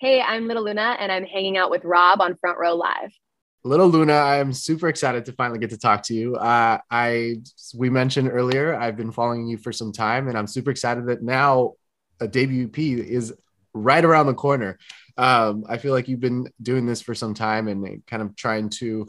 Hey, I'm Little Luna, and I'm hanging out with Rob on Front Row Live. Little Luna, I'm super excited to finally get to talk to you. Uh, I we mentioned earlier I've been following you for some time, and I'm super excited that now a debut is right around the corner. Um, I feel like you've been doing this for some time and kind of trying to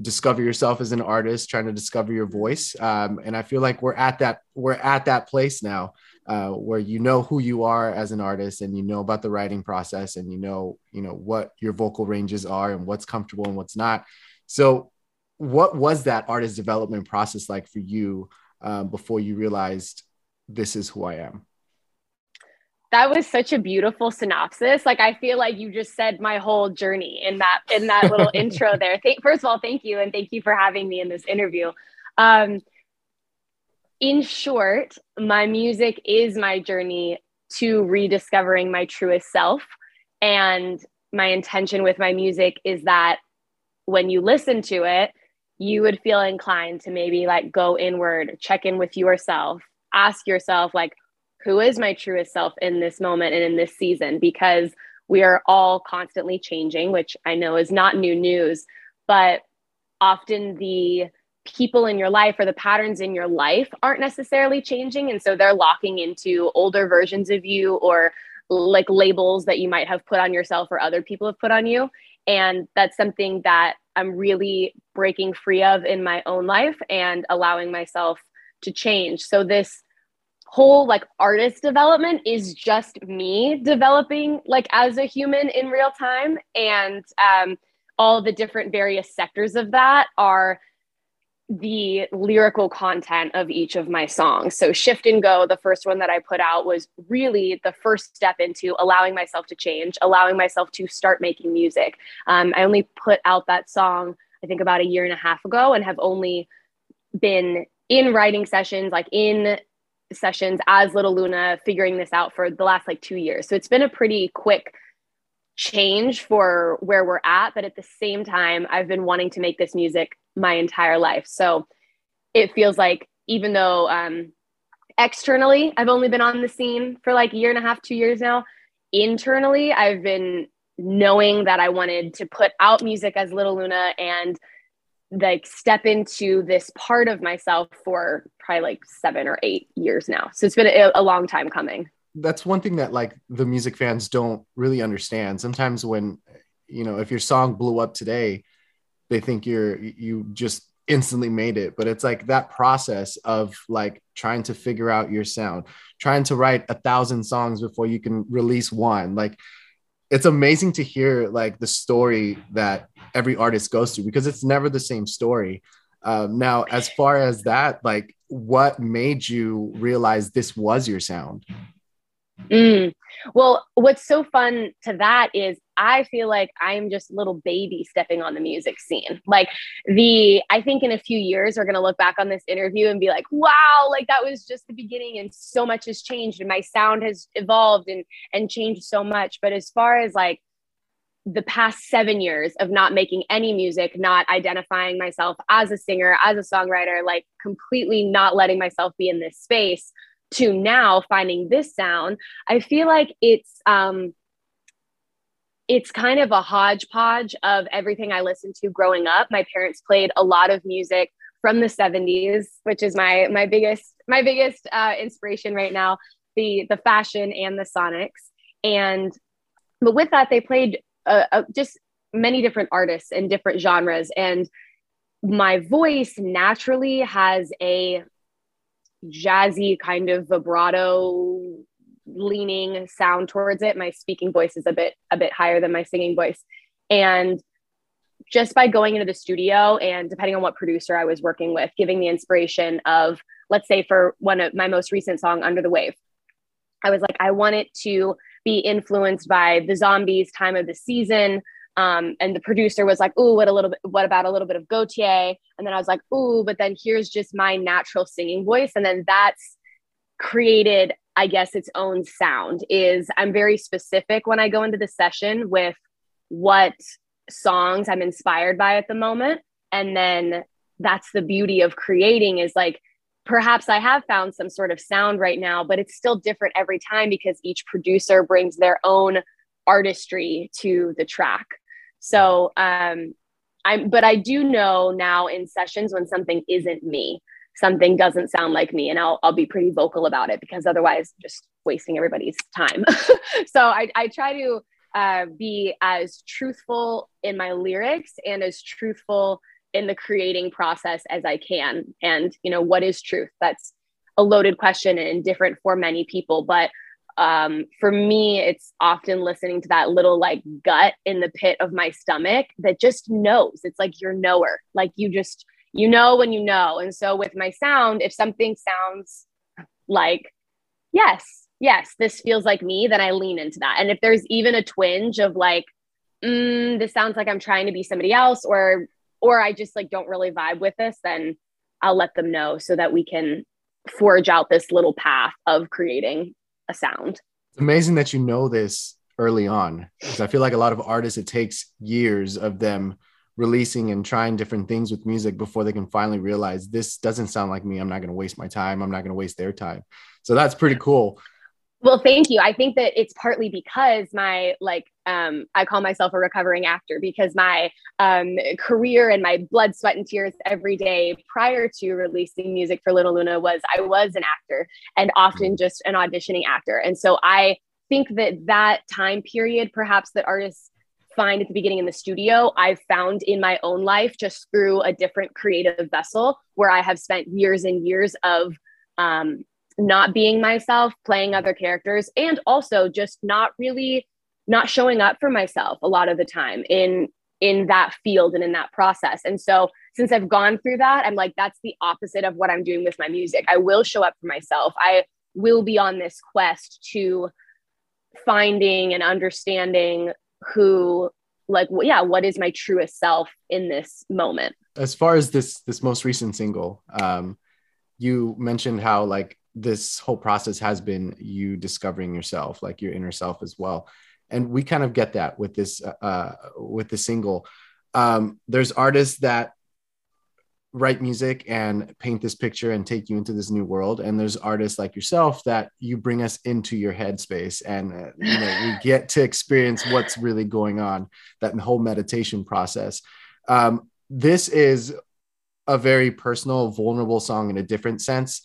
discover yourself as an artist, trying to discover your voice. Um, and I feel like we're at that we're at that place now uh, where you know who you are as an artist and you know about the writing process and you know you know what your vocal ranges are and what's comfortable and what's not. So, what was that artist development process like for you um, before you realized this is who I am? that was such a beautiful synopsis like i feel like you just said my whole journey in that in that little intro there thank, first of all thank you and thank you for having me in this interview um, in short my music is my journey to rediscovering my truest self. And my intention with my music is that when you listen to it you would feel inclined to maybe like go inward check in with yourself ask yourself like who is my truest self in this moment and in this season? Because we are all constantly changing, which I know is not new news, but often the people in your life or the patterns in your life aren't necessarily changing. And so they're locking into older versions of you or like labels that you might have put on yourself or other people have put on you. And that's something that I'm really breaking free of in my own life and allowing myself to change. So, this whole like artist development is just me developing like as a human in real time and um, all the different various sectors of that are the lyrical content of each of my songs. So Shift and Go, the first one that I put out was really the first step into allowing myself to change, allowing myself to start making music. Um, I only put out that song, I think about a year and a half ago and have only been in writing sessions, like in sessions as Little Luna, figuring this out for the last like two years. So it's been a pretty quick change for where we're at. But at the same time, I've been wanting to make this music my entire life. So it feels like even though um, externally I've only been on the scene for like a year and a half, two years now, internally I've been knowing that I wanted to put out music as Little Luna and like step into this part of myself for probably like seven or eight years now. So it's been a, a, long time coming. That's one thing that like the music fans don't really understand. Sometimes when, you know, if your song blew up today, they think you're, you just instantly made it. But it's like that process of like trying to figure out your sound, trying to write a thousand songs before you can release one. Like it's amazing to hear like the story that every artist goes through because it's never the same story. Um, now, as far as that, like, what made you realize this was your sound? Mm. Well, what's so fun to that is I feel like I'm just a little baby stepping on the music scene. Like the, I think in a few years we're gonna look back on this interview and be like, wow, like that was just the beginning, and so much has changed, and my sound has evolved and and changed so much. But as far as like the past seven years of not making any music, not identifying myself as a singer, as a songwriter, like completely not letting myself be in this space to now finding this sound, I feel like it's um it's kind of a hodgepodge of everything I listened to growing up. My parents played a lot of music from the 70s, which is my my biggest my biggest uh, inspiration right now, the the fashion and the sonics. And but with that, they played uh, uh, just many different artists and different genres. And my voice naturally has a jazzy kind of vibrato leaning sound towards it. My speaking voice is a bit a bit higher than my singing voice. And just by going into the studio and depending on what producer I was working with, giving the inspiration of, let's say, for one of my most recent song, Under the Wave, I was like, I want it to be influenced by the zombies time of the season. Um, and the producer was like, "Ooh, what a little bit. What about a little bit of Gotye?" And then I was like, "Ooh, but then here's just my natural singing voice." And then that's created, I guess, its own sound. Is I'm very specific when I go into the session with what songs I'm inspired by at the moment, and then that's the beauty of creating is like perhaps I have found some sort of sound right now, but it's still different every time because each producer brings their own artistry to the track. So um, I'm, but I do know now in sessions when something isn't me, something doesn't sound like me, and I'll I'll be pretty vocal about it because otherwise, just wasting everybody's time. so I I try to uh, be as truthful in my lyrics and as truthful in the creating process as I can. And you know, what is truth? That's a loaded question and different for many people, but um, for me, it's often listening to that little like gut in the pit of my stomach that just knows. It's like your knower, like you just, you know, when you know. And so with my sound, if something sounds like, yes, yes, this feels like me, then I lean into that. And if there's even a twinge of like, mm, this sounds like I'm trying to be somebody else, or, or I just like don't really vibe with this, then I'll let them know so that we can forge out this little path of creating a sound. It's amazing that you know this early on because I feel like a lot of artists, it takes years of them releasing and trying different things with music before they can finally realize this doesn't sound like me. I'm not going to waste my time. I'm not going to waste their time. So that's pretty cool. Well, thank you. I think that it's partly because my like um, I call myself a recovering actor because my um, career and my blood, sweat, and tears every day prior to releasing music for Little Luna was I was an actor and often mm. just an auditioning actor, and so I think that that time period, perhaps that artists find at the beginning in the studio, I've found in my own life just through a different creative vessel where I have spent years and years of um, not being myself, playing other characters, and also just not really not showing up for myself a lot of the time in in that field and in that process. And so since I've gone through that, I'm like, that's the opposite of what I'm doing with my music. I will show up for myself. I will be on this quest to finding and understanding who like yeah what is my truest self in this moment as far as this this most recent single um you mentioned how like this whole process has been you discovering yourself, like your inner self as well. And we kind of get that with this uh, uh, with the single. Um, there's artists that write music and paint this picture and take you into this new world and there's artists like yourself that you bring us into your headspace and uh, you know we get to experience what's really going on that whole meditation process um, this is a very personal vulnerable song in a different sense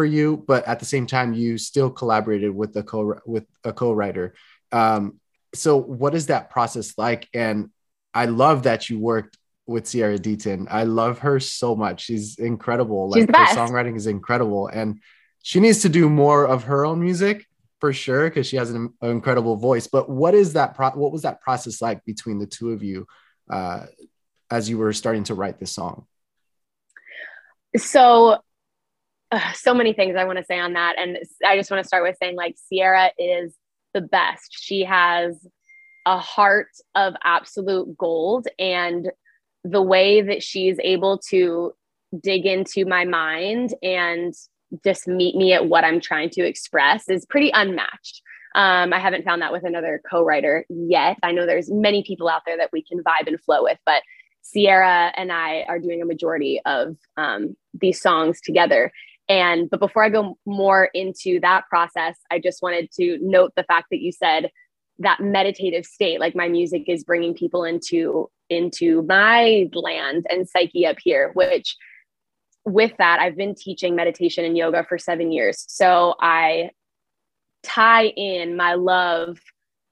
for you, but at the same time, you still collaborated with the co with a co-writer. Um, so, what is that process like? And I love that you worked with Sierra Deaton. I love her so much. She's incredible. She's like her songwriting is incredible, and she needs to do more of her own music for sure because she has an, an, incredible voice. But what is that? Pro- what was that process like between the two of you uh, as you were starting to write this song? So uh, so many things I want to say on that. And I just want to start with saying like Sierra is the best. She has a heart of absolute gold. And the way that she's able to dig into my mind and just meet me at what I'm trying to express is pretty unmatched. Um, I haven't found that with another co-writer yet. I know there's many people out there that we can vibe and flow with, but Sierra and I are doing a majority of um, these songs together. And but before I go more into that process, I just wanted to note the fact that you said that meditative state, like my music is bringing people into into my land and psyche up here, which with that, I've been teaching meditation and yoga for seven years. So I tie in my love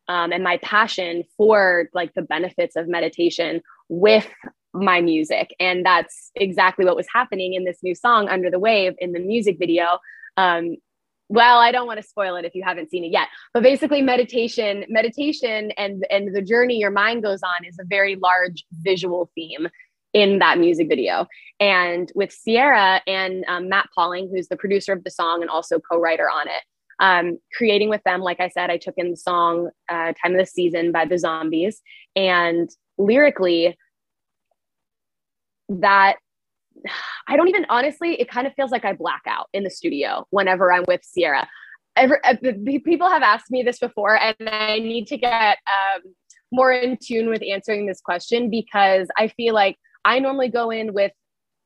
um, and my passion for like the benefits of meditation with my music. And that's exactly what was happening in this new song, Under the Wave, in the music video. Um, well, I don't want to spoil it if you haven't seen it yet, but basically meditation, meditation and, and the journey your mind goes on is a very large visual theme in that music video. And with Sierra and um, Matt Pauling, who's the producer of the song and also co-writer on it, um, creating with them, like I said, I took in the song uh, Time of the Season by the Zombies. And lyrically, that I don't even honestly, it kind of feels like I black out in the studio whenever I'm with Sierra. Every, uh, people have asked me this before, and I need to get um, more in tune with answering this question because I feel like I normally go in with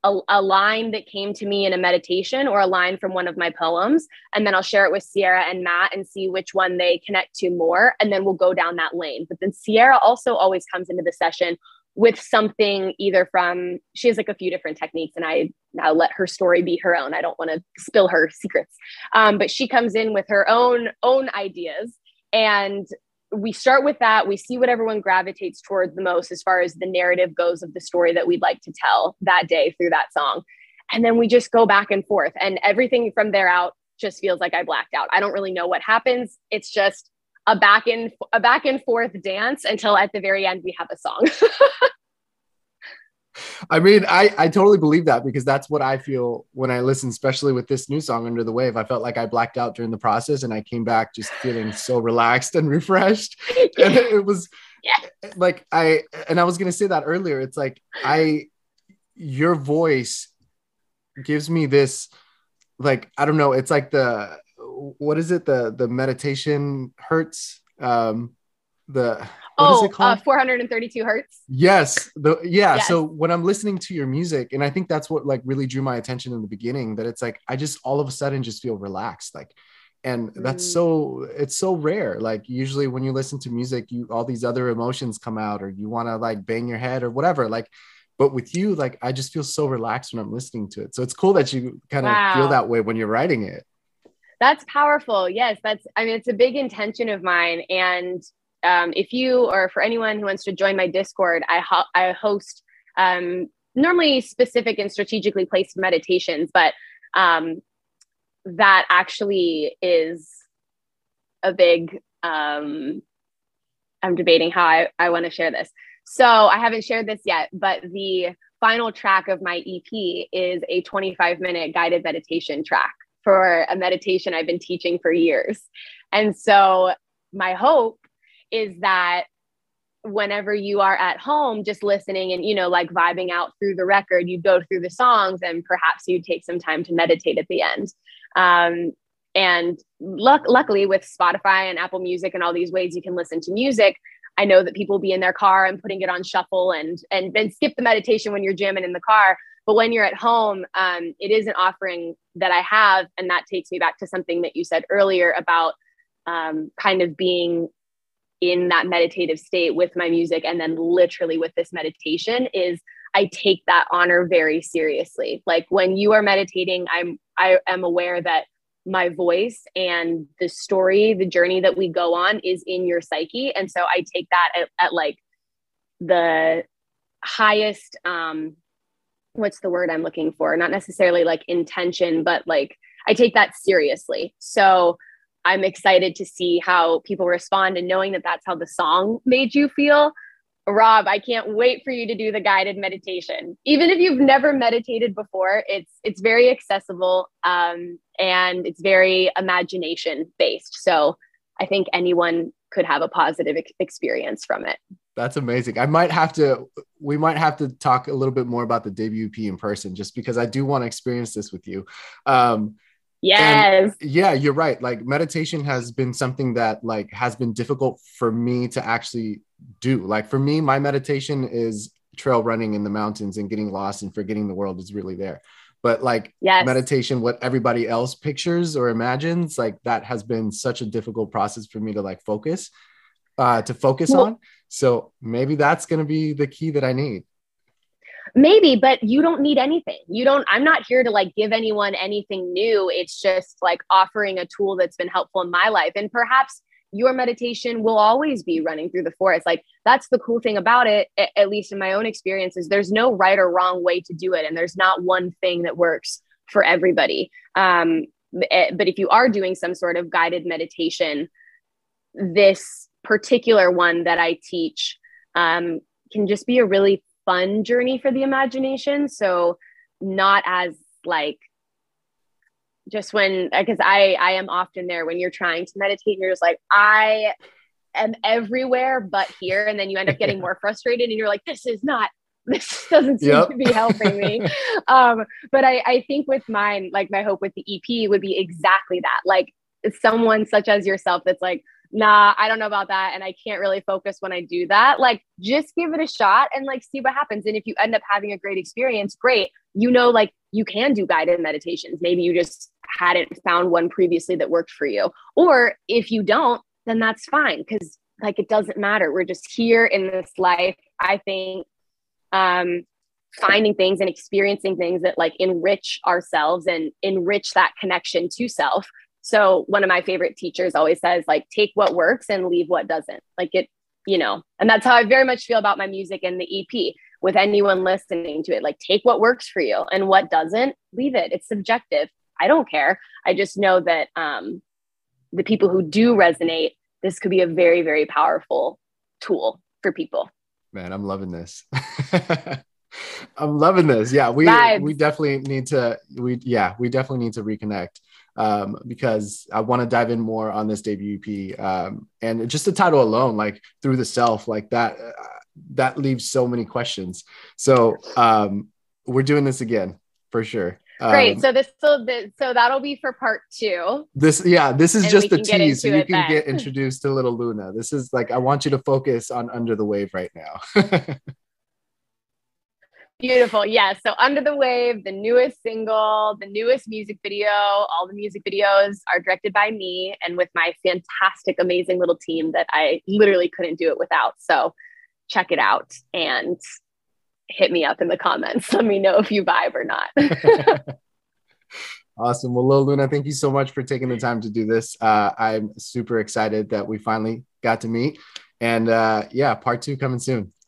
a, a, line that came to me in a meditation or a line from one of my poems. And then I'll share it with Sierra and Matt and see which one they connect to more. And then we'll go down that lane. But then Sierra also always comes into the session with something either from, she has like a few different techniques, and I now let her story be her own. I don't want to spill her secrets. Um, but she comes in with her own own ideas. And we start with that. We see what everyone gravitates towards the most as far as the narrative goes of the story that we'd like to tell that day through that song. And then we just go back and forth. And everything from there out just feels like I blacked out. I don't really know what happens. It's just a back and a back and forth dance until at the very end we have a song. I mean, I, I totally believe that because that's what I feel when I listen, especially with this new song, Under the Wave. I felt like I blacked out during the process and I came back just feeling so relaxed and refreshed. And it was yeah. like, I, and I was going to say that earlier. It's like, I, your voice gives me this, like, I don't know, it's like the, what is it? The, the meditation hertz. Um, the, what oh, uh, 432 hertz. Yes. The yeah. Yes. So when I'm listening to your music, and I think that's what like really drew my attention in the beginning, that it's like I just all of a sudden just feel relaxed. Like and that's mm. so it's so rare like usually when you listen to music you all these other emotions come out or you want to like bang your head or whatever like but with you like i just feel so relaxed when i'm listening to it so it's cool that you kind of wow. feel that way when you're writing it that's powerful yes that's i mean it's a big intention of mine and um, if you or for anyone who wants to join my Discord, I, ho- I host um, normally specific and strategically placed meditations, but um, that actually is a big. Um, I'm debating how I, I want to share this. So I haven't shared this yet, but the final track of my EP is a 25 minute guided meditation track for a meditation I've been teaching for years. And so my hope is that whenever you are at home just listening and you know like vibing out through the record you go through the songs and perhaps you take some time to meditate at the end um, and luck- luckily with spotify and apple music and all these ways you can listen to music i know that people be in their car and putting it on shuffle and and then skip the meditation when you're jamming in the car but when you're at home um, it is an offering that i have and that takes me back to something that you said earlier about um, kind of being in that meditative state with my music and then literally with this meditation is I take that honor very seriously. Like when you are meditating, I'm I am aware that my voice and the story, the journey that we go on is in your psyche. And so I take that at, at like the highest um what's the word I'm looking for? Not necessarily like intention, but like I take that seriously. So I'm excited to see how people respond and knowing that that's how the song made you feel. Rob, I can't wait for you to do the guided meditation. Even if you've never meditated before, it's it's very accessible um, and it's very imagination based. So I think anyone could have a positive ex- experience from it. That's amazing. I might have to, we might have to talk a little bit more about the debut EP in person, just because I do want to experience this with you. Um, Yes. And yeah, you're right. Like meditation has been something that like has been difficult for me to actually do. Like for me, my meditation is trail running in the mountains and getting lost and forgetting the world is really there. But like yes. meditation, what everybody else pictures or imagines, like that has been such a difficult process for me to like focus, uh, to focus well, on. So maybe that's going to be the key that I need maybe but you don't need anything you don't i'm not here to like give anyone anything new it's just like offering a tool that's been helpful in my life and perhaps your meditation will always be running through the forest like that's the cool thing about it at least in my own experiences there's no right or wrong way to do it and there's not one thing that works for everybody um, eh, but if you are doing some sort of guided meditation this particular one that i teach um, can just be a really fun journey for the imagination. So not as like just when because I I am often there when you're trying to meditate and you're just like I am everywhere but here and then you end up getting more frustrated and you're like this is not this doesn't seem yep. to be helping me um but I I think with mine like my hope with the EP would be exactly that like someone such as yourself that's like nah, I don't know about that. And I can't really focus when I do that. Like, just give it a shot and like see what happens. And if you end up having a great experience, great. You know, like you can do guided meditations. Maybe you just hadn't found one previously that worked for you. Or if you don't, then that's fine because like it doesn't matter. We're just here in this life. I think um finding things and experiencing things that like enrich ourselves and enrich that connection to self so one of my favorite teachers always says like take what works and leave what doesn't. Like it, you know, and that's how I very much feel about my music and the EP with anyone listening to it. Like take what works for you and what doesn't, leave it. It's subjective. I don't care. I just know that um the people who do resonate, this could be a very, very powerful tool for people. Man, I'm loving this. I'm loving this. Yeah, we Vibes. we definitely need to we yeah, we definitely need to reconnect um, because I want to dive in more on this debut EP. Um, and just the title alone, like through the self, like that, uh, that leaves so many questions. So um, we're doing this again for sure. Great. Um, so this so the, so that'll be for part two. This yeah, this is just the tease, so you can then. get introduced to Little Luna. This is like I want you to focus on Under the Wave right now. Beautiful. Yes. So Under the Wave, the newest single, the newest music video, all the music videos are directed by me and with my fantastic, amazing little team that I literally couldn't do it without. So check it out and hit me up in the comments. Let me know if you vibe or not. awesome. Well, Lil Luna, thank you so much for taking the time to do this. Uh, I'm super excited that we finally got to meet. And uh, yeah, part two coming soon.